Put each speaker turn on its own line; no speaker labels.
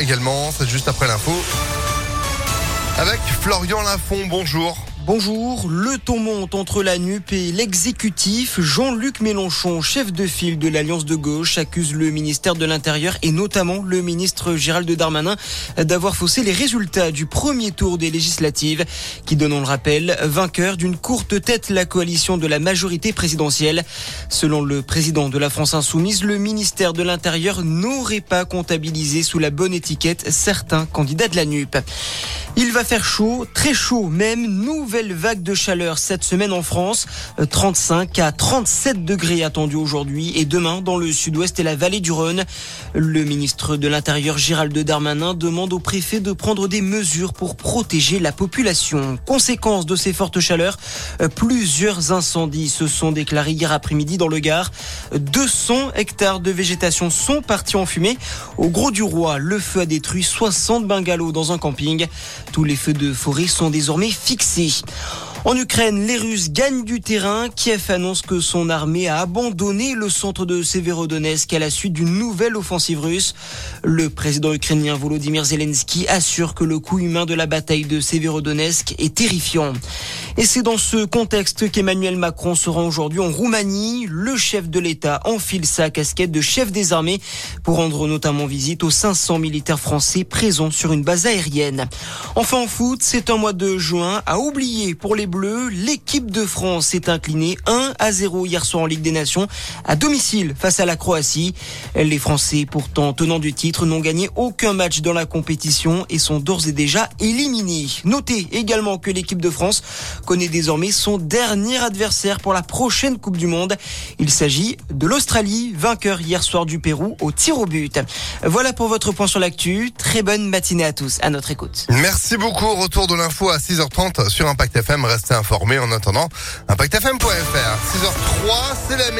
également, c'est juste après l'info. Avec Florian Lafont, bonjour.
Bonjour, le ton monte entre la NUP et l'exécutif. Jean-Luc Mélenchon, chef de file de l'Alliance de gauche, accuse le ministère de l'Intérieur et notamment le ministre Gérald Darmanin d'avoir faussé les résultats du premier tour des législatives qui donnent, on le rappelle, vainqueur d'une courte tête la coalition de la majorité présidentielle. Selon le président de la France Insoumise, le ministère de l'Intérieur n'aurait pas comptabilisé sous la bonne étiquette certains candidats de la NUP. Il va faire chaud, très chaud même, nouvelle vague de chaleur cette semaine en France. 35 euh, à 37 degrés attendus aujourd'hui et demain dans le sud-ouest et la vallée du Rhône. Le ministre de l'Intérieur Gérald Darmanin demande au préfet de prendre des mesures pour protéger la population. Conséquence de ces fortes chaleurs, euh, plusieurs incendies se sont déclarés hier après-midi dans le Gard. 200 hectares de végétation sont partis en fumée. Au Gros du Roi, le feu a détruit 60 bungalows dans un camping. Tous les feux de forêt sont désormais fixés. News. En Ukraine, les Russes gagnent du terrain. Kiev annonce que son armée a abandonné le centre de Severodonetsk à la suite d'une nouvelle offensive russe. Le président ukrainien Volodymyr Zelensky assure que le coût humain de la bataille de Severodonetsk est terrifiant. Et c'est dans ce contexte qu'Emmanuel Macron se rend aujourd'hui en Roumanie. Le chef de l'État enfile sa casquette de chef des armées pour rendre notamment visite aux 500 militaires français présents sur une base aérienne. Enfin en foot, c'est un mois de juin à oublier pour les Bleus. L'équipe de France s'est inclinée 1 à 0 hier soir en Ligue des Nations à domicile face à la Croatie. Les Français, pourtant tenants du titre, n'ont gagné aucun match dans la compétition et sont d'ores et déjà éliminés. Notez également que l'équipe de France connaît désormais son dernier adversaire pour la prochaine Coupe du Monde. Il s'agit de l'Australie, vainqueur hier soir du Pérou au tir au but. Voilà pour votre point sur l'actu. Très bonne matinée à tous. À notre écoute.
Merci beaucoup. Retour de l'info à 6h30 sur Impact FM. Restez informés en attendant. ImpactFM.fr. 6h03, c'est la météo.